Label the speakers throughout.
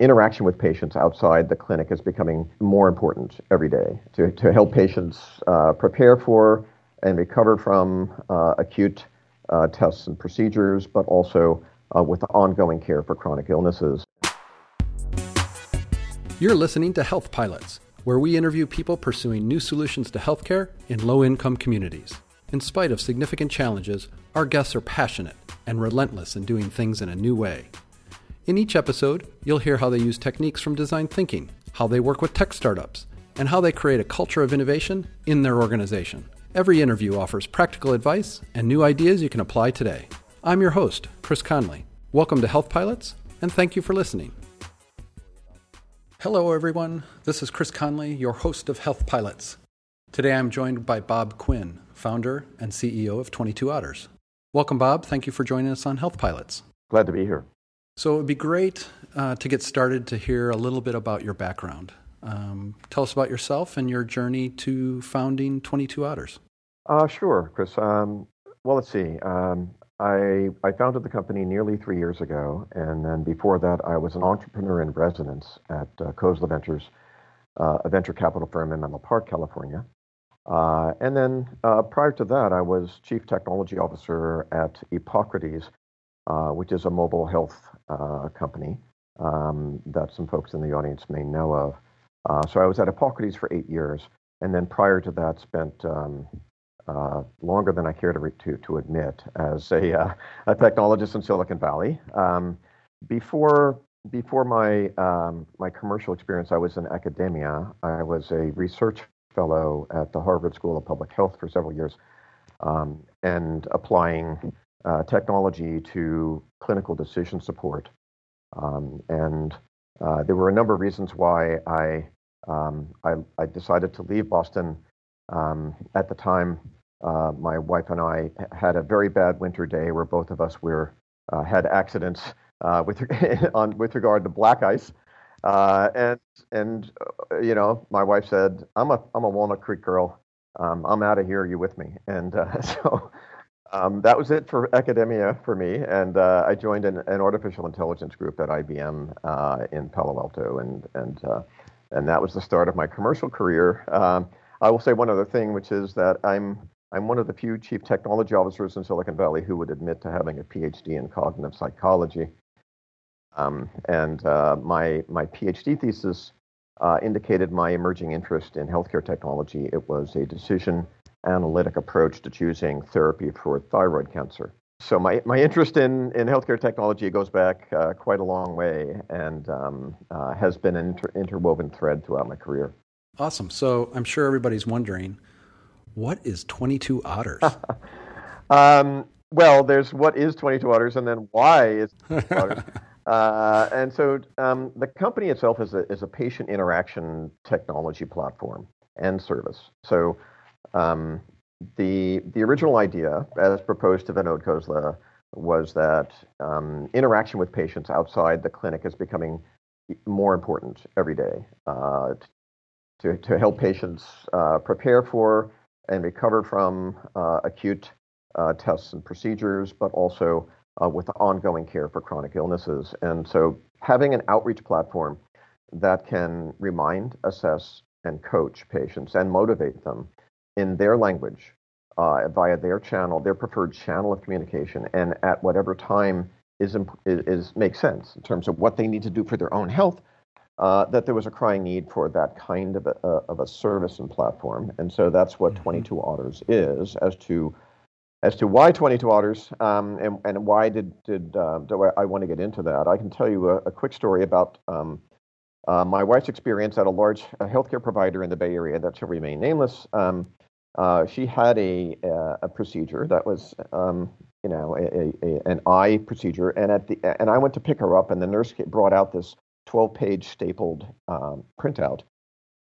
Speaker 1: interaction with patients outside the clinic is becoming more important every day to, to help patients uh, prepare for and recover from uh, acute uh, tests and procedures, but also uh, with ongoing care for chronic illnesses.
Speaker 2: You're listening to Health Pilots, where we interview people pursuing new solutions to healthcare in low income communities. In spite of significant challenges, our guests are passionate and relentless in doing things in a new way. In each episode, you'll hear how they use techniques from design thinking, how they work with tech startups, and how they create a culture of innovation in their organization. Every interview offers practical advice and new ideas you can apply today. I'm your host, Chris Conley. Welcome to Health Pilots, and thank you for listening. Hello, everyone. This is Chris Conley, your host of Health Pilots. Today I'm joined by Bob Quinn, founder and CEO of 22 Otters. Welcome, Bob. Thank you for joining us on Health Pilots.
Speaker 1: Glad to be here.
Speaker 2: So it would be great uh, to get started to hear a little bit about your background. Um, tell us about yourself and your journey to founding 22 Otters.
Speaker 1: Uh, sure, Chris. Um, well, let's see. Um, I, I founded the company nearly three years ago, and then before that, I was an entrepreneur in residence at uh, Khosla Ventures, uh, a venture capital firm in Menlo Park, California. Uh, and then uh, prior to that, I was chief technology officer at Epocrates, uh, which is a mobile health uh, company um, that some folks in the audience may know of. Uh, so I was at Epocrates for eight years, and then prior to that, spent um, uh, longer than I care to, re- to, to admit as a, uh, a technologist in Silicon Valley. Um, before before my um, my commercial experience, I was in academia. I was a research fellow at the Harvard School of Public Health for several years, um, and applying uh, technology to clinical decision support. Um, and uh, there were a number of reasons why I um, I, I, decided to leave Boston um, at the time, uh, my wife and I had a very bad winter day where both of us were uh, had accidents uh, with on with regard to black ice, uh, and and you know my wife said I'm a I'm a Walnut Creek girl, um, I'm out of here. Are you with me? And so. Um, that was it for academia for me, and I joined an, an, artificial intelligence group at IBM in Palo Alto, and and and that was the start of my commercial career. Um, I will say one other thing, which is that I'm I'm one of the few chief technology officers in Silicon Valley who would admit to having a PhD in cognitive psychology. Um, and uh, my my PhD thesis uh, indicated my emerging interest in healthcare technology. It was a decision analytic approach to choosing therapy for thyroid cancer. So my, my interest in, in healthcare technology goes back uh, quite a long way and um, uh, has been an inter- interwoven thread throughout my career.
Speaker 2: Awesome. So I'm sure everybody's wondering, what is 22 Otters?
Speaker 1: um, well, there's what is 22 Otters, and then why is 22 Otters. Uh, and so um, the company itself is a, is a patient interaction technology platform and service. So um, the the original idea, as proposed to Vinod Khosla, was that um, interaction with patients outside the clinic is becoming more important every day. Uh, to, to help patients uh, prepare for and recover from uh, acute uh, tests and procedures, but also uh, with ongoing care for chronic illnesses. And so having an outreach platform that can remind, assess, and coach patients and motivate them in their language uh, via their channel, their preferred channel of communication, and at whatever time is, is, is makes sense in terms of what they need to do for their own health uh, that there was a crying need for that kind of a, uh, of a service and platform. And so that's what mm-hmm. 22 Otters is. As to as to why 22 Otters um, and, and why did, did, uh, do I, I, want to get into that, I can tell you a, a quick story about um, uh, my wife's experience at a large healthcare provider in the Bay Area that shall remain nameless. Um, uh, she had a, a, procedure that was, um, you know, a, a, an eye procedure, and at the and I went to pick her up, and the nurse brought out this 12 page stapled um, printout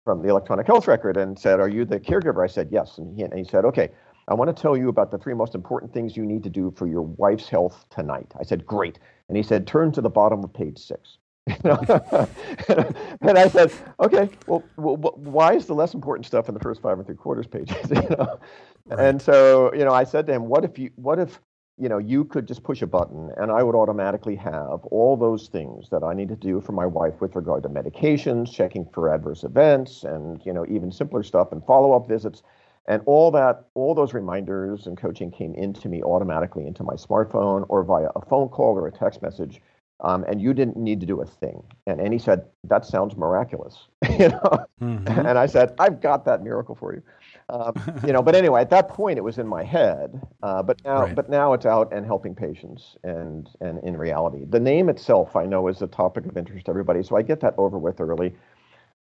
Speaker 1: from the electronic health record and said, Are you the caregiver? I said, Yes. And he, and he said, Okay, I want to tell you about the three most important things you need to do for your wife's health tonight. I said, Great. And he said, Turn to the bottom of page six. and I said, okay, well, well, why is the less important stuff in the first five and three quarters pages? you know? right. And so, you know, I said to him, what if you, what if you know, you could just push a button and I would automatically have all those things that I need to do for my wife with regard to medications, checking for adverse events, and, you know, even simpler stuff and follow up visits. And all that, all those reminders and coaching came into me automatically into my smartphone or via a phone call or a text message. Um, and you didn't need to do a thing. And, and he said, that sounds miraculous. you know? Mm-hmm. And I said, I've got that miracle for you. Um, you know, but anyway, at that point, it was in my head. Uh, but now, right. but now it's out and helping patients, and and in reality, the name itself, I know, is a topic of interest to everybody. So I get that over with early.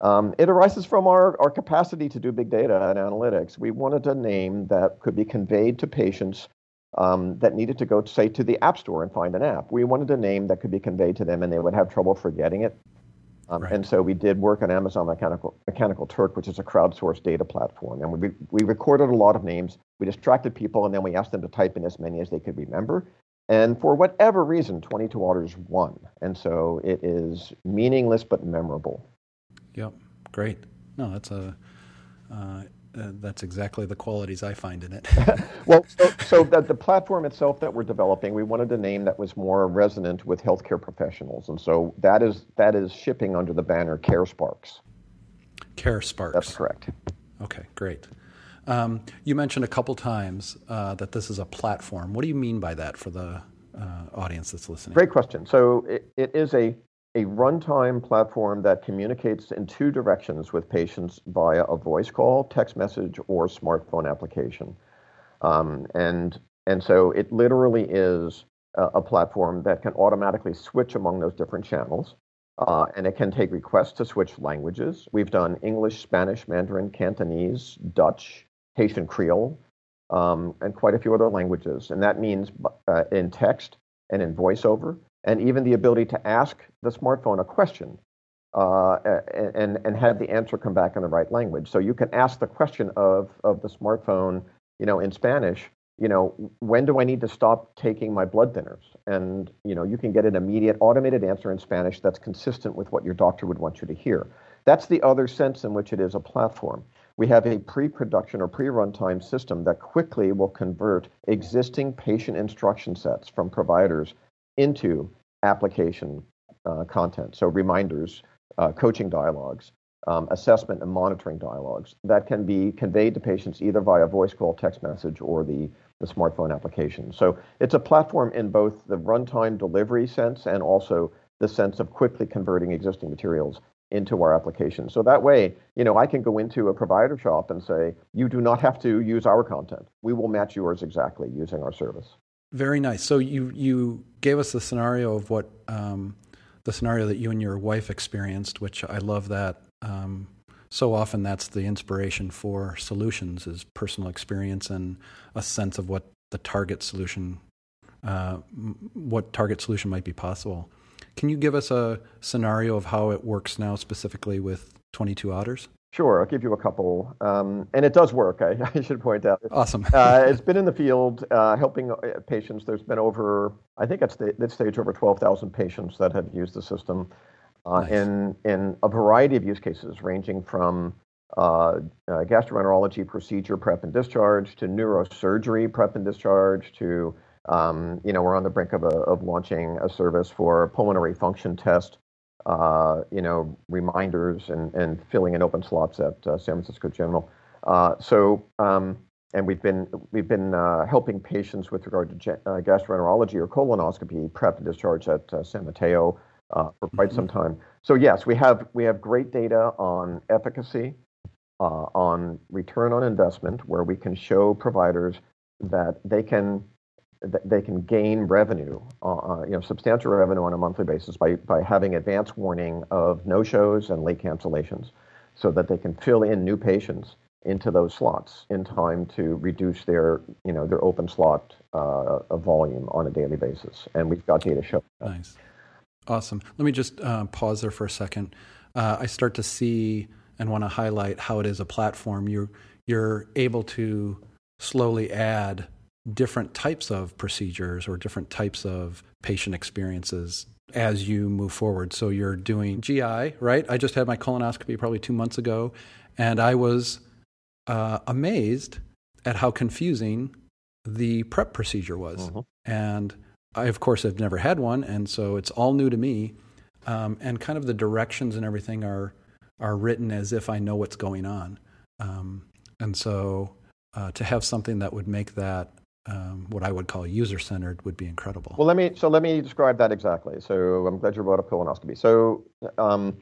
Speaker 1: Um, it arises from our, our capacity to do big data and analytics. We wanted a name that could be conveyed to patients um, that needed to go, say, to the App Store and find an app. We wanted a name that could be conveyed to them and they would have trouble forgetting it. Um, right. And so we did work on Amazon Mechanical, Mechanical Turk, which is a crowdsourced data platform. And we, we recorded a lot of names. We distracted people, and then we asked them to type in as many as they could remember. And for whatever reason, 22 Otters won. And so it is meaningless but memorable.
Speaker 2: Yep, great. No, that's a. Uh, uh, that's exactly the qualities I find in it.
Speaker 1: well, so, so the, the platform itself that we're developing, we wanted a name that was more resonant with healthcare professionals, and so that is that is shipping under the banner CareSparks.
Speaker 2: CareSparks.
Speaker 1: That's correct.
Speaker 2: Okay, great. Um, you mentioned a couple times uh, that this is a platform. What do you mean by that for the uh, audience that's listening?
Speaker 1: Great question. So it, it is a a runtime platform that communicates in two directions with patients via a voice call, text message, or smartphone application. Um, and, and so it literally is a, a, platform that can automatically switch among those different channels. Uh, and it can take requests to switch languages. We've done English, Spanish, Mandarin, Cantonese, Dutch, Haitian Creole, um, and quite a few other languages. And that means uh, in text and in voiceover and even the ability to ask the smartphone a question uh, and, and have the answer come back in the right language. So you can ask the question of, of the smartphone, you know, in Spanish, you know, when do I need to stop taking my blood thinners? And, you know, you can get an immediate automated answer in Spanish that's consistent with what your doctor would want you to hear. That's the other sense in which it is a platform. We have a pre-production or pre-runtime system that quickly will convert existing patient instruction sets from providers into application uh, content. So reminders, uh, coaching dialogues, um, assessment and monitoring dialogues that can be conveyed to patients either via voice call, text message, or the, the smartphone application. So it's a platform in both the runtime delivery sense and also the sense of quickly converting existing materials into our application. So that way, you know, I can go into a provider shop and say, you do not have to use our content. We will match yours exactly using our service.
Speaker 2: Very nice. So you you gave us the scenario of what um, the scenario that you and your wife experienced, which I love that. Um, so often that's the inspiration for solutions is personal experience and a sense of what the target solution, uh, what target solution might be possible. Can you give us a scenario of how it works now specifically with 22 otters?
Speaker 1: Sure, I'll give you a couple. Um, and it does work, I, I should point out.
Speaker 2: Awesome.
Speaker 1: uh, it's been in the field uh, helping uh, patients. There's been over, I think at this stage, over 12,000 patients that have used the system uh, nice. in, in a variety of use cases, ranging from uh, uh, gastroenterology procedure prep and discharge to neurosurgery prep and discharge to, um, you know, we're on the brink of, a, of launching a service for pulmonary function test uh, you know, reminders and, and filling in open slots at uh, San Francisco General. Uh, so, um, and we've been we've been uh, helping patients with regard to ge- uh, gastroenterology or colonoscopy prep and discharge at San Mateo for quite mm-hmm. some time. So yes, we have we have great data on efficacy, on return on investment, where we can show providers that they can they can gain revenue, uh, uh, you know, substantial revenue on a monthly basis by, by having advance warning of no-shows and late cancellations so that they can fill in new patients into those slots in time to reduce their, you know, their open slot uh, volume on a daily basis. And we've got data show.
Speaker 2: Nice. Awesome. Let me just uh, pause there for a second. Uh, I start to see and want to highlight how it is a platform. You're, you're able to slowly add different types of procedures or different types of patient experiences as you move forward. So you're doing GI, right? I just had my colonoscopy probably two months ago, and I was uh, amazed at how confusing the prep procedure was. Mm-hmm. And I, of course, have never had one, and so it's all new to me. Um, and kind of the directions and everything are are written as if I know what's going on. Um, and so uh, to have something that would make that um, what I would call user centered would be incredible.
Speaker 1: Well, let me so let me describe that exactly. So I'm glad you brought up colonoscopy. So um,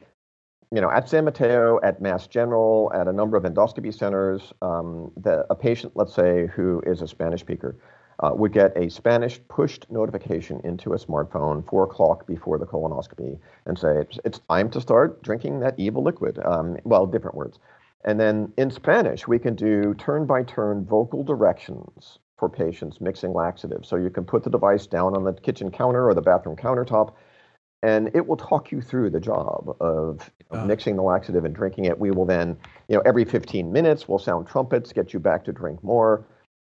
Speaker 1: you know, at San Mateo, at Mass General, at a number of endoscopy centers, um, the, a patient, let's say, who is a Spanish speaker, uh, would get a Spanish pushed notification into a smartphone four o'clock before the colonoscopy and say, it's, it's time to start drinking that evil liquid. Um, well, different words. And then in Spanish, we can do turn by turn vocal directions for patients mixing laxatives. So you can put the device down on the kitchen counter or the bathroom countertop and it will talk you through the job of uh. mixing the laxative and drinking it. We will then, you know, every 15 minutes we'll sound trumpets, get you back to drink more.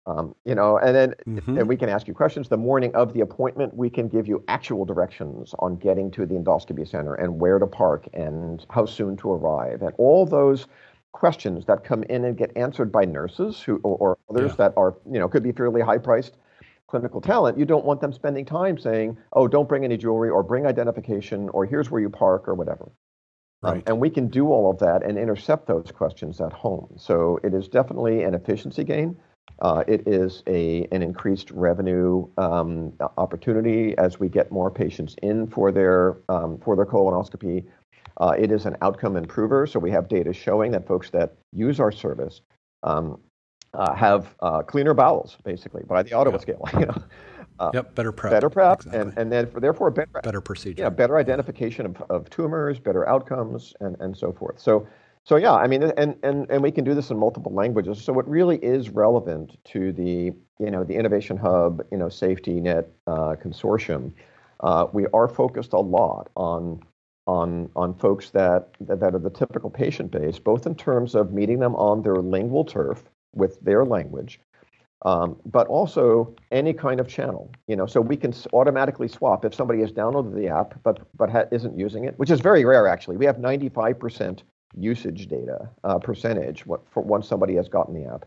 Speaker 1: Um, you know, and then mm-hmm. and we can ask you questions. The morning of the appointment, we can give you actual directions on getting to the endoscopy center and where to park and how soon to arrive, and all those questions that come in and get answered by nurses who or, or others yeah. that are you know could be fairly high priced clinical talent, you don't want them spending time saying, oh, don't bring any jewelry or bring identification or here's where you park or whatever. Um, right. Um, and we can do all of that and intercept those questions at home. So it is definitely an efficiency gain. Uh, it is a an increased revenue um, opportunity as we get more patients in for their um, for their colonoscopy. Uh, it is an outcome improver. So we have data showing that folks that use our service um, uh, have uh, cleaner bowels, basically, by the Ottawa scale. You know,
Speaker 2: uh, yep, better prep,
Speaker 1: better prep, exactly. and and then for, therefore better
Speaker 2: better procedure,
Speaker 1: yeah, better identification of, of tumors, better outcomes, and and so forth. So. So yeah, I mean, and, and, and we can do this in multiple languages. So it really is relevant to the you know the Innovation Hub, you know, Safety Net uh, consortium. Uh, we are focused a lot on on on folks that that are the typical patient base, both in terms of meeting them on their lingual turf, with their language, um, but also any kind of channel. You know, so we can automatically swap if somebody has downloaded the app but but ha- isn't using it, which is very rare actually. We have 95% usage data uh, percentage what, for once somebody has gotten the app.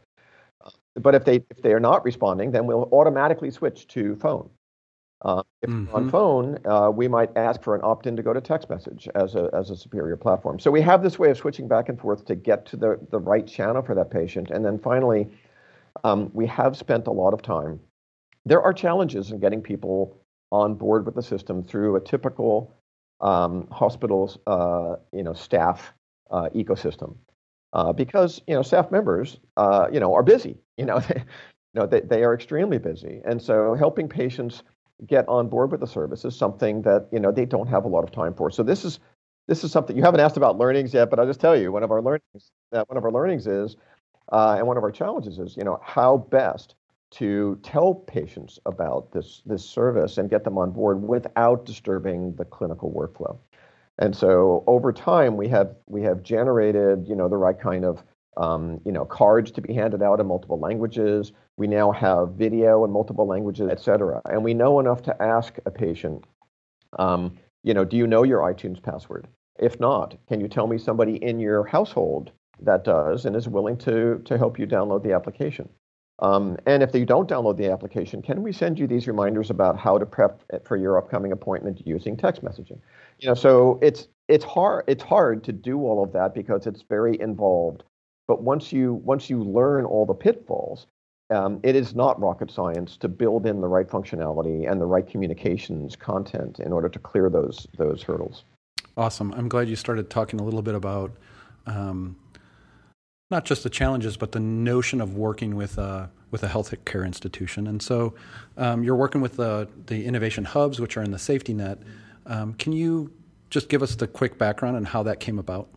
Speaker 1: But if they if they are not responding, then we'll automatically switch to phone. Uh, if mm-hmm. on phone, uh, we might ask for an opt-in to go to text message as a, as a superior platform. So we have this way of switching back and forth to get to the, the right channel for that patient. And then finally, um, we have spent a lot of time. There are challenges in getting people on board with the system through a typical um, hospital's uh, you know staff uh, ecosystem. Uh, because you know staff members uh, you know are busy you know they, you know they, they are extremely busy and so helping patients get on board with the service is something that you know they don't have a lot of time for. So this is this is something you haven't asked about learnings yet, but I'll just tell you one of our learnings that one of our learnings is, uh, and one of our challenges is, you know, how best to tell patients about this this service and get them on board without disturbing the clinical workflow. And so over time, we have we have generated you know the right kind of um, you know cards to be handed out in multiple languages. We now have video in multiple languages, et cetera. And we know enough to ask a patient, um, you know, do you know your iTunes password? If not, can you tell me somebody in your household that does and is willing to, to help you download the application? Um, and if you don't download the application, can we send you these reminders about how to prep for your upcoming appointment using text messaging? You know, so it's it's hard it's hard to do all of that because it's very involved. But once you once you learn all the pitfalls, um, it is not rocket science to build in the right functionality and the right communications content in order to clear those those hurdles.
Speaker 2: Awesome. I'm glad you started talking a little bit about um, not just the challenges, but the notion of working with a with a health care institution. And so, um, you're working with the the innovation hubs, which are in the safety net. Um, can you just give us the quick background on how that came about?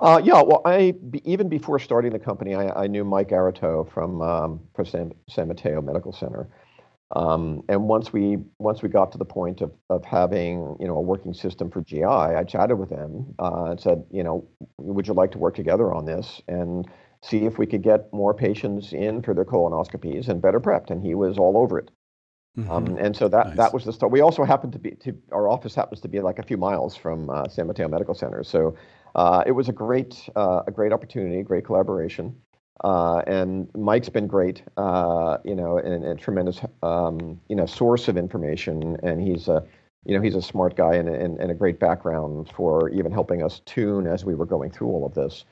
Speaker 1: Uh, yeah, well, I even before starting the company, I, I knew Mike Arato from um, from San, San, Mateo Medical Center, um, and once we once we got to the point of of having you know a working system for GI, I chatted with him uh, and said, you know, would you like to work together on this and see if we could get more patients in for their colonoscopies and better prepped? And he was all over it. Mm-hmm. Um, and so that, nice. that was the start. We also happened to be to our office happens to be like a few miles from uh, San Mateo Medical Center, so uh, it was a great, uh, a great opportunity, great collaboration. Uh, and Mike's been great, uh, you know, and a tremendous, um, you know, source of information. And he's a, you know, he's a smart guy and, and, and, a great background for even helping us tune as we were going through all of this.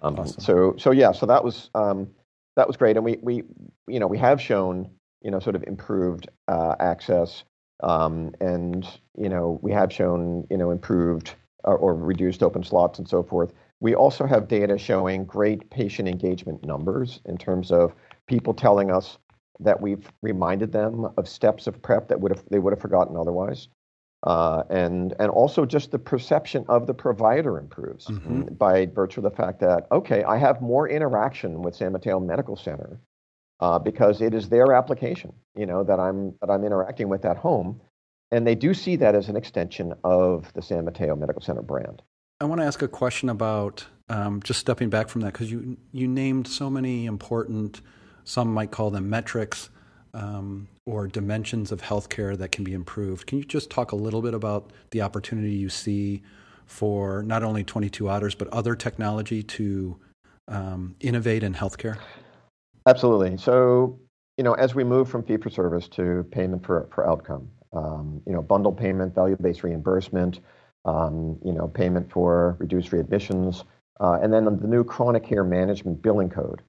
Speaker 1: Um, awesome. So, so yeah, so that was um, that was great, and we we you know we have shown you know sort of improved uh, access, um, and you know we have shown you know improved or, or reduced open slots and so forth. We also have data showing great patient engagement numbers in terms of people telling us that we've reminded them of steps of prep that would have they would have forgotten otherwise. Uh, and and also just the perception of the provider improves mm-hmm. by virtue of the fact that okay, I have more interaction with San Mateo Medical Center uh, because it is their application, you know, that I'm that I'm interacting with at home, and they do see that as an extension of the San Mateo Medical Center brand.
Speaker 2: I want to ask a question about um, just stepping back from that because you you named so many important, some might call them metrics um, or dimensions of healthcare that can be improved. Can you just talk a little bit about the opportunity you see for not only 22 Otters, but other technology to um, innovate in healthcare?
Speaker 1: Absolutely. So, you know, as we move from fee for service to payment for, for outcome, um, you know, bundle payment, value based reimbursement, um, you know, payment for reduced readmissions, uh, and then the new chronic care management billing code,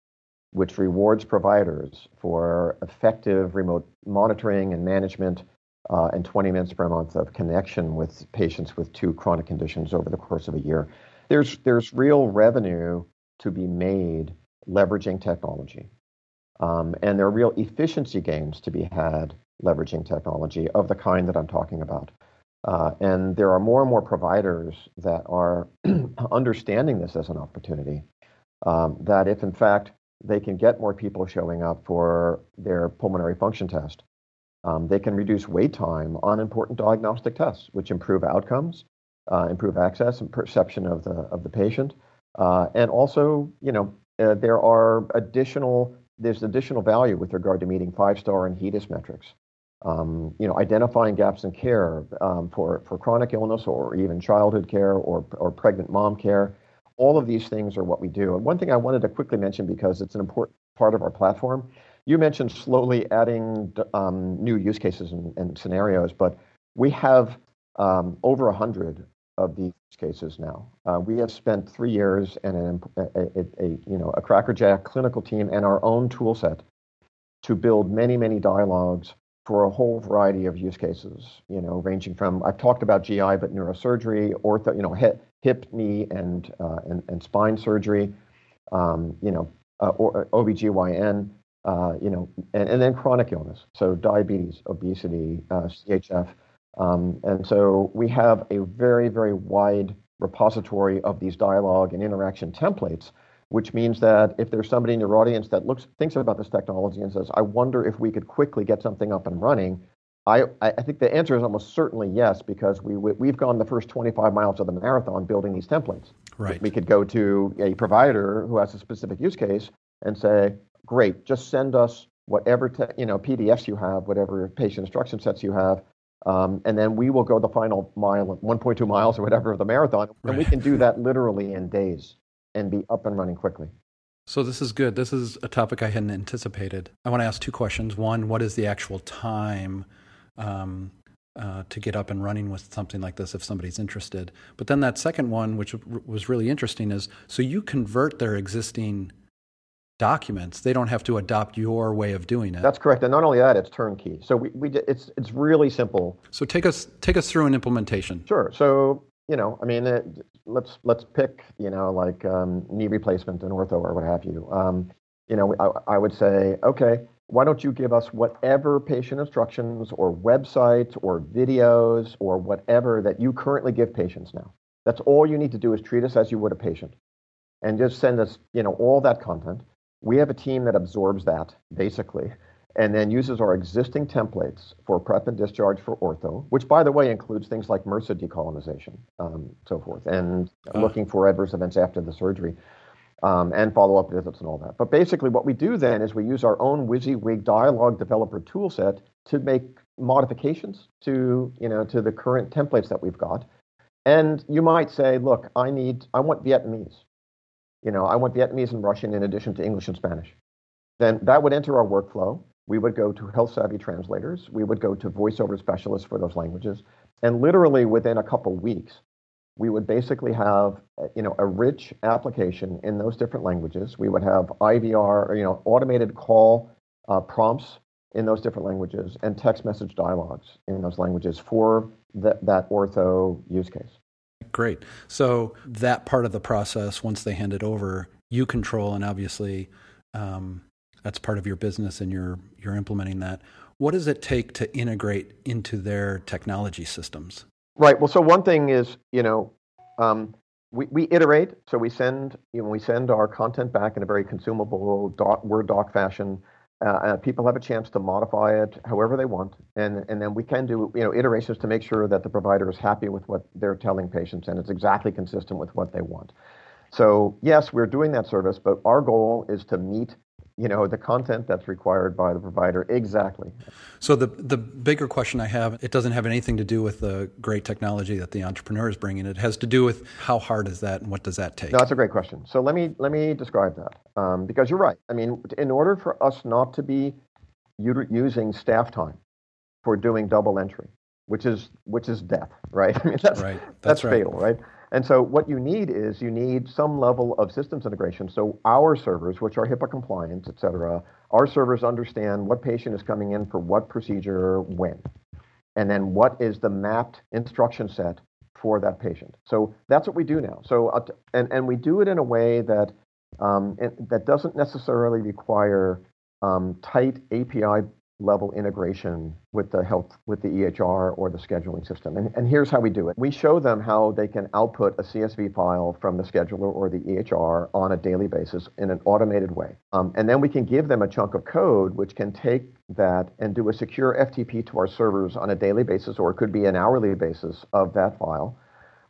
Speaker 1: which rewards providers for effective remote monitoring and management uh, and 20 minutes per month of connection with patients with two chronic conditions over the course of a year. There's, there's real revenue to be made leveraging technology. Um, and there are real efficiency gains to be had leveraging technology of the kind that I'm talking about. Uh, and there are more and more providers that are understanding this as an opportunity. Um, that if in fact they can get more people showing up for their pulmonary function test. Um, they can reduce wait time on important diagnostic tests, which improve outcomes, uh, improve access and perception of the of the patient, uh, and also, you know, uh, there are additional there's additional value with regard to meeting five star and HEDIS metrics. Um, you know, identifying gaps in care um, for for chronic illness or even childhood care or or pregnant mom care all of these things are what we do. And one thing I wanted to quickly mention because it's an important part of our platform. You mentioned slowly adding um, new use cases and, and, scenarios, but we have um, over a hundred of these cases now. Uh, we have spent three years and a, a, a, you know a crackerjack clinical team and our own tool set to build many many dialogues for a whole variety of use cases. You know, ranging from I've talked about GI, but neurosurgery, ortho, you know, hip, hip knee, and, uh, and, and spine surgery, um, you know, uh, or, uh, OBGYN, uh, you know, and, and then chronic illness. So diabetes, obesity, uh, CHF. Um, and so we have a very, very wide repository of these dialogue and interaction templates, which means that if there's somebody in your audience that looks thinks about this technology and says, I wonder if we could quickly get something up and running, I, I think the answer is almost certainly yes, because we, we, have gone the first 25 miles of the marathon building these templates.
Speaker 2: Right.
Speaker 1: We could go to a provider who has a specific use case and say, great, just send us whatever te- you know PDFs you have, whatever patient instruction sets you have, um, and then we will go the final mile, 1.2 miles or whatever of the marathon, right. and we can do that literally in days and be up and running quickly.
Speaker 2: So this is good. This is a topic I hadn't anticipated. I want to ask two questions. One, what is the actual time? um, uh, to get up and running with something like this if somebody's interested. But then that second one, which was really interesting, is so you convert their existing documents. They don't have to adopt your way of doing it.
Speaker 1: That's correct. And not only that, it's turnkey. So we, we it's it's really simple.
Speaker 2: So take us take us through an implementation.
Speaker 1: Sure. So you know, I mean, it, let's let's pick you know like um, knee replacement and ortho or what have you. Um, you know, I, I would say, okay, why don't you give us whatever patient instructions or websites or videos or whatever that you currently give patients now? That's all you need to do is treat us as you would a patient and just send us, you know, all that content. We have a team that absorbs that basically and then uses our existing templates for prep and discharge for ortho, which by the way includes things like MRSA decolonization, um, so forth, and uh. looking for adverse events after the surgery um, and follow up visits and all that. But basically, what we do then is we use our own WYSIWYG dialogue developer toolset to make modifications to you know to the current templates that we've got. And you might say, look, I need, I want Vietnamese. You know, I want Vietnamese and Russian in addition to English and Spanish. Then that would enter our workflow. We would go to health savvy translators. We would go to voiceover specialists for those languages. And literally within a couple weeks, we would basically have you know a rich application in those different languages. We would have IVR, or, you know, automated call uh, prompts in those different languages and text message dialogues in those languages for that, that ortho use case.
Speaker 2: Great. So that part of the process, once they hand it over, you control, and obviously um, that's part of your business, and you're you're implementing that. What does it take to integrate into their technology systems?
Speaker 1: Right. Well, so one thing is, you know, um, we, we iterate. So we send, you know, we send our content back in a very consumable doc, Word doc fashion. Uh, people have a chance to modify it however they want, and and then we can do you know iterations to make sure that the provider is happy with what they're telling patients and it's exactly consistent with what they want. So yes, we're doing that service, but our goal is to meet you know the content that's required by the provider. Exactly.
Speaker 2: So the the bigger question i have it doesn't have anything to do with the great technology that the entrepreneur is bringing. It has to do with how hard is that and what does that take?
Speaker 1: No, that's a great question. So let me let me describe that um, because you're right. I mean in order for us not to be using staff time for doing double entry which is which is death right? I mean that's right. That's, that's right. fatal right and so what you need is you need some level of systems integration. So our servers, which are HIPAA compliant, et cetera, our servers understand what patient is coming in for what procedure when. And then what is the mapped instruction set for that patient. So that's what we do now. So uh, and and we do it in a way that um, that doesn't necessarily require um, tight API level integration with the health with the EHR or the scheduling system. And, and here's how we do it. We show them how they can output a CSV file from the scheduler or the EHR on a daily basis in an automated way. Um, and then we can give them a chunk of code which can take that and do a secure FTP to our servers on a daily basis or it could be an hourly basis of that file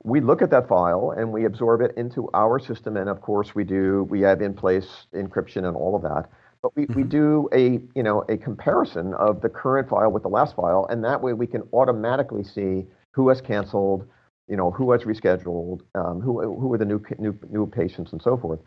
Speaker 1: we look at that file and we absorb it into our system and of course we do we have in place encryption and all of that but we, mm-hmm. we do a you know a comparison of the current file with the last file, and that way we can automatically see who has canceled, you know, who has rescheduled, um, who who are the new new new patients, and so forth.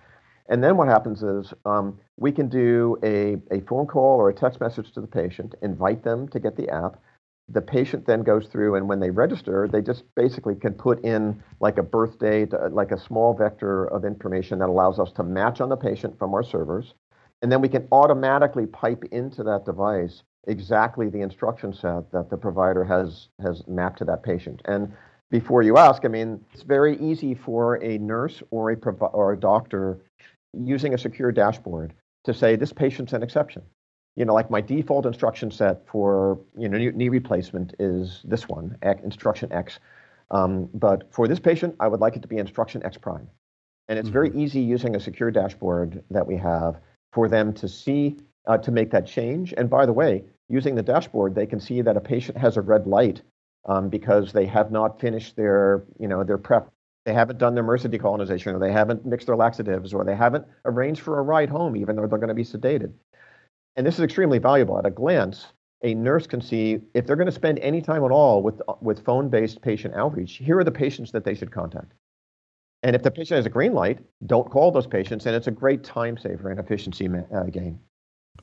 Speaker 1: And then what happens is um, we can do a, a phone call or a text message to the patient, invite them to get the app. The patient then goes through, and when they register, they just basically can put in like a birth date, uh, like a small vector of information that allows us to match on the patient from our servers. And then we can automatically pipe into that device exactly the instruction set that the provider has, has mapped to that patient. And before you ask, I mean, it's very easy for a nurse or a, provi- or a doctor using a secure dashboard to say this patient's an exception. You know, like my default instruction set for you know knee replacement is this one, instruction X. Um, but for this patient, I would like it to be instruction X prime. And it's mm-hmm. very easy using a secure dashboard that we have for them to see uh, to make that change. And by the way, using the dashboard, they can see that a patient has a red light um, because they have not finished their, you know, their prep. They haven't done their MRSA decolonization, or they haven't mixed their laxatives, or they haven't arranged for a ride home, even though they're going to be sedated. And this is extremely valuable. At a glance, a nurse can see if they're going to spend any time at all with with phone-based patient outreach. Here are the patients that they should contact. And if the patient has a green light, don't call those patients, and it's a great time saver and efficiency uh, gain.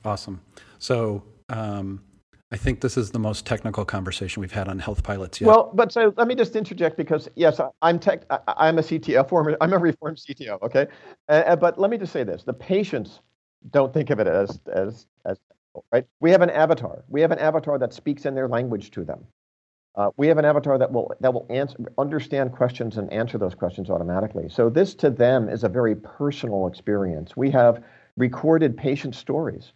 Speaker 2: Awesome. So um, I think this is the most technical conversation we've had on health pilots yet.
Speaker 1: Well, but so let me just interject because yes, I, am tech. I, am a CTO. Former, I'm a reformed CTO. Okay, uh, uh, but let me just say this: the patients don't think of it as as as right. We have an avatar. We have an avatar that speaks in their language to them. Uh, we have an avatar that will that will answer, understand questions and answer those questions automatically. So this to them is a very personal experience. We have recorded patient stories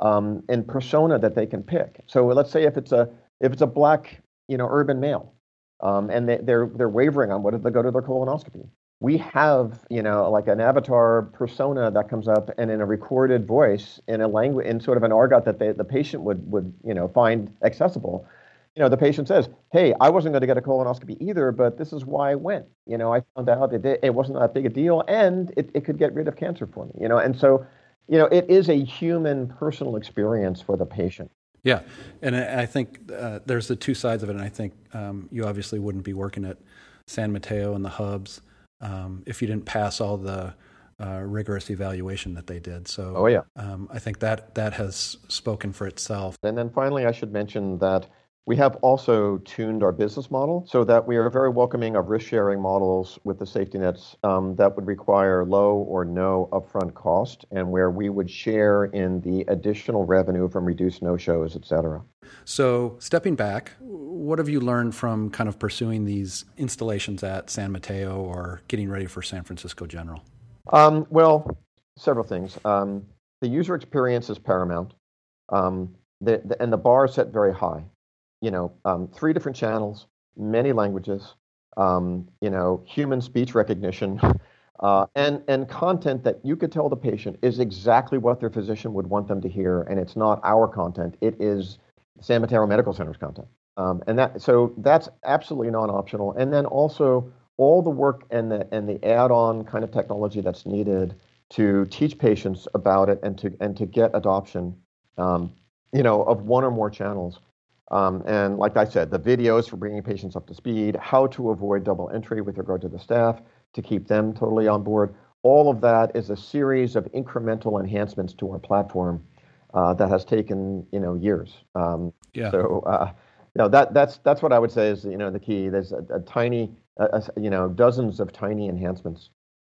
Speaker 1: um, and persona that they can pick. So let's say if it's a if it's a black you know urban male, um, and they, they're they're wavering on whether they go to their colonoscopy. We have you know like an avatar persona that comes up and in a recorded voice in a language in sort of an argot that they, the patient would would you know find accessible you know, the patient says, "Hey, I wasn't going to get a colonoscopy either, but this is why I went. You know, I found out it, it wasn't that big a deal, and it, it could get rid of cancer for me. You know, and so, you know, it is a human, personal experience for the patient.
Speaker 2: Yeah, and I think uh, there's the two sides of it, and I think um, you obviously wouldn't be working at San Mateo and the hubs um, if you didn't pass all the uh, rigorous evaluation that they did. So,
Speaker 1: oh yeah,
Speaker 2: um, I think that that has spoken for itself.
Speaker 1: And then finally, I should mention that we have also tuned our business model so that we are very welcoming of risk sharing models with the safety nets um, that would require low or no upfront cost and where we would share in the additional revenue from reduced no shows, et cetera.
Speaker 2: So, stepping back, what have you learned from kind of pursuing these installations at San Mateo or getting ready for San Francisco General?
Speaker 1: Um, well, several things. Um, the user experience is paramount, um, the, the, and the bar is set very high you know, um, three different channels, many languages, um, you know, human speech recognition, uh, and and content that you could tell the patient is exactly what their physician would want them to hear, and it's not our content; it is San Mateo Medical Center's content, um, and that so that's absolutely non-optional. And then also all the work and the and the add-on kind of technology that's needed to teach patients about it and to and to get adoption, um, you know, of one or more channels. Um, and like I said, the videos for bringing patients up to speed, how to avoid double entry with regard to the staff to keep them totally on board. All of that is a series of incremental enhancements to our platform uh, that has taken you know years. Um,
Speaker 2: yeah.
Speaker 1: So uh, you know that that's that's what I would say is you know the key. There's a, a tiny a, you know dozens of tiny enhancements.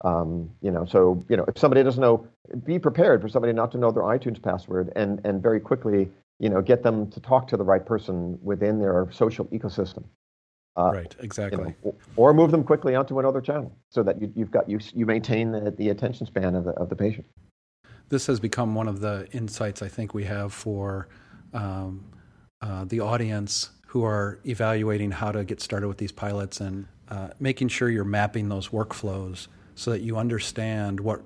Speaker 1: Um, you know, so you know if somebody doesn't know, be prepared for somebody not to know their iTunes password and and very quickly you know, get them to talk to the right person within their social ecosystem.
Speaker 2: Uh, right, exactly.
Speaker 1: You know, or move them quickly onto another channel so that you, have got you you maintain the, the attention span of the of the patient.
Speaker 2: This has become one of the insights I think we have for um, uh, the audience who are evaluating how to get started with these pilots and uh, making sure you're mapping those workflows so that you understand what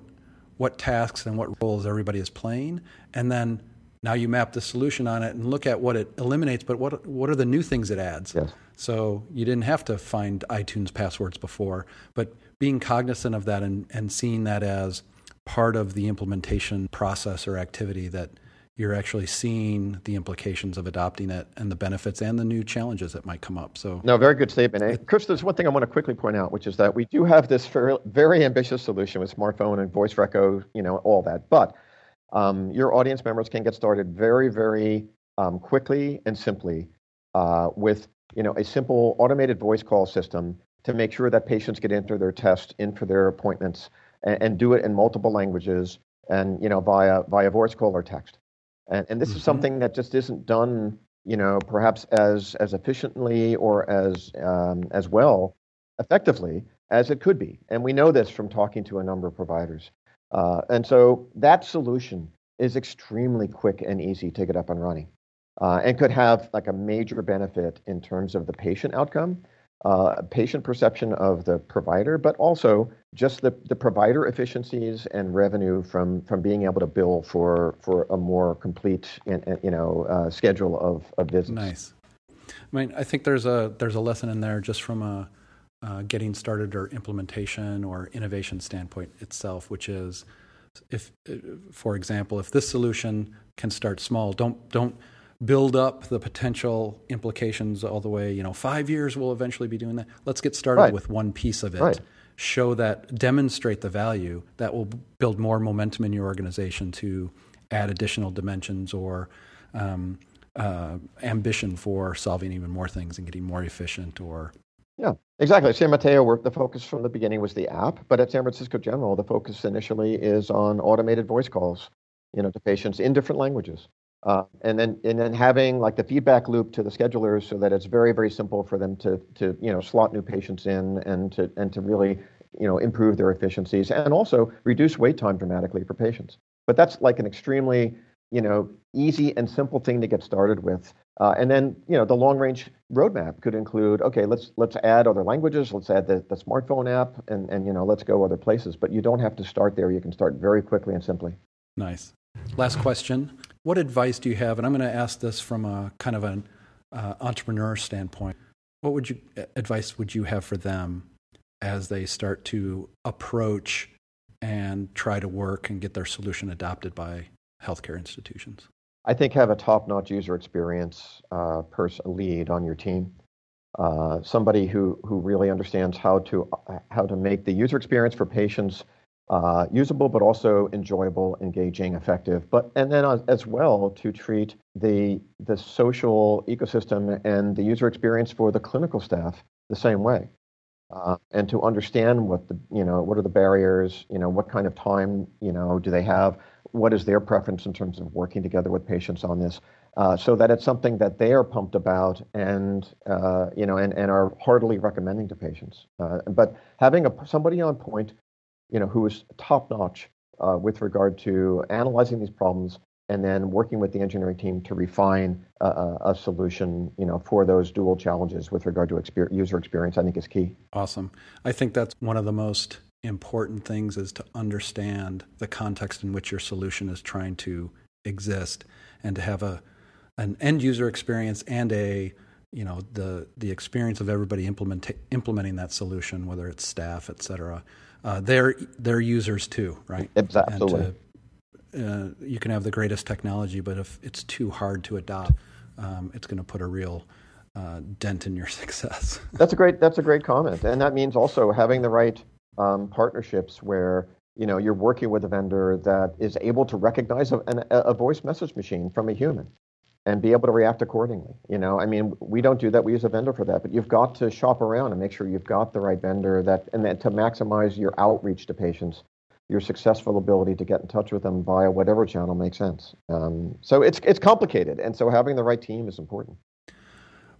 Speaker 2: what tasks and what roles everybody is playing, and then now you map the solution on it and look at what it eliminates, but what what are the new things it adds?
Speaker 1: Yes.
Speaker 2: So you didn't have to find iTunes passwords before, but being cognizant of that and, and seeing that as part of the implementation process or activity that you're actually seeing the implications of adopting it and the benefits and the new challenges that might come up. So,
Speaker 1: no, very good statement. And Chris, there's one thing I want to quickly point out, which is that we do have this very, very ambitious solution with smartphone and voice reco, you know, all that. But um, your audience members can get started very, very um, quickly and simply uh, with you know a simple automated voice call system to make sure that patients get into their test, in for their appointments, and, and, do it in multiple languages and you know via via voice call or text. And, and this mm-hmm. is something that just isn't done you know perhaps as as efficiently or as um, as well effectively as it could be. And we know this from talking to a number of providers. Uh, and so that solution is extremely quick and easy to get up and running uh, and could have like a major benefit in terms of the patient outcome, uh, patient perception of the provider, but also just the, the provider efficiencies and revenue from, from being able to bill for, for a more complete you know, uh, schedule of, of visits.
Speaker 2: Nice. I mean, I think there's a, there's a lesson in there just from a, uh, getting started or implementation or innovation standpoint itself, which is if, uh, for example, if this solution can start small, don't don't build up the potential implications all the way. You know, five years we'll eventually be doing that. Let's get started
Speaker 1: right.
Speaker 2: with one piece of it.
Speaker 1: Right.
Speaker 2: Show that, demonstrate the value. That will build more momentum in your organization to add additional dimensions or um, uh, ambition for solving even more things and getting more efficient or
Speaker 1: yeah, exactly. San Mateo, worked the focus from the beginning was the app, but at San Francisco General, the focus initially is on automated voice calls, you know, to patients in different languages, uh, and then and then having like the feedback loop to the schedulers so that it's very very simple for them to to you know slot new patients in and to and to really you know improve their efficiencies and also reduce wait time dramatically for patients. But that's like an extremely you know easy and simple thing to get started with uh, and then, you know, the long range roadmap could include, okay, let's let's add other languages, let's add the, the smartphone app, and and you know, let's go other places. But you don't have to start there. You can start very quickly and simply.
Speaker 2: Nice. Last question: What advice do you have? And I'm going to ask this from a kind of an uh, entrepreneur standpoint. What would you advice would you have for them as they start to approach and try to work and get their solution adopted by healthcare institutions?
Speaker 1: I think have a top-notch user experience uh, person lead on your team. Uh, somebody who who really understands how to uh, how to make the user experience for patients uh, usable, but also enjoyable, engaging, effective. But and then as well to treat the the social ecosystem and the user experience for the clinical staff the same way, uh, and to understand what the you know what are the barriers, you know what kind of time you know do they have, what is their preference in terms of working together with patients on this. Uh, so that it's something that they are pumped about and uh, you know and, and are heartily recommending to patients. Uh, but having a, somebody on point you know, who is top notch uh, with regard to analyzing these problems and then working with the engineering team to refine a, a solution, you know, for those dual challenges with regard to exper- user experience, I think is key.
Speaker 2: Awesome. I think that's one of the most important things is to understand the context in which your solution is trying to exist and to have a an end user experience and a you know the the experience of everybody implement, implementing that solution, whether it's staff, et cetera. Uh, they're they're users too, right?
Speaker 1: Absolutely.
Speaker 2: To, uh, you can have the greatest technology, but if it's too hard to adopt, um, it's going to put a real uh, dent in your success.
Speaker 1: that's a great that's a great comment, and that means also having the right um, partnerships where you know you're working with a vendor that is able to recognize a, a voice message machine from a human and be able to react accordingly. You know, I mean, we don't do that. We use a vendor for that, but you've got to shop around and make sure you've got the right vendor that, and then to maximize your outreach to patients, your successful ability to get in touch with them via whatever channel makes sense. Um, so it's it's complicated, and so having the right team is important.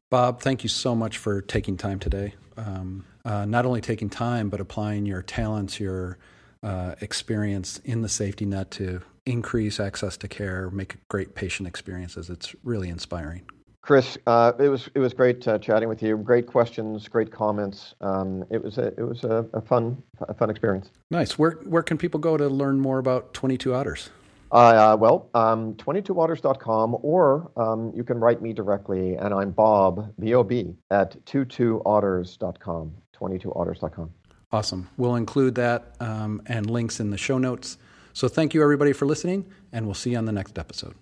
Speaker 2: Bob, thank you so much for taking time today. Um, uh, not only taking time, but applying your talents, your uh, experience in the safety net to increase access to care, make great patient experiences. It's really inspiring.
Speaker 1: Chris, uh, it was it was great uh, chatting with you. Great questions, great comments. Um, it was a it was a, a, fun a fun experience.
Speaker 2: Nice. Where where can people go to learn more about Twenty Two Otters?
Speaker 1: Uh, well, um, 22otters.com, or um, you can write me directly, and I'm Bob, B O B, at 22otters.com, 22otters.com.
Speaker 2: Awesome. We'll include that um, and links in the show notes. So thank you, everybody, for listening, and we'll see you on the next episode.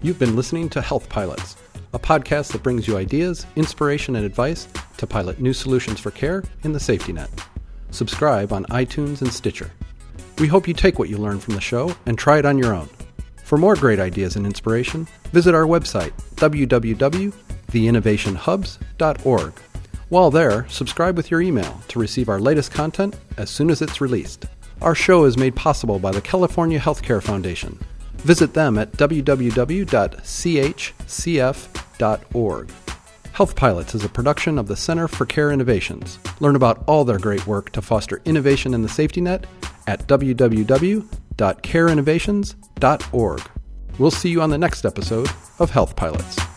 Speaker 2: You've been listening to Health Pilots, a podcast that brings you ideas, inspiration, and advice to pilot new solutions for care in the safety net. Subscribe on iTunes and Stitcher. We hope you take what you learned from the show and try it on your own. For more great ideas and inspiration, visit our website, www.theinnovationhubs.org. While there, subscribe with your email to receive our latest content as soon as it's released. Our show is made possible by the California Healthcare Foundation. Visit them at www.chcf.org. Health Pilots is a production of the Center for Care Innovations. Learn about all their great work to foster innovation in the safety net at www.careinnovations.org. We'll see you on the next episode of Health Pilots.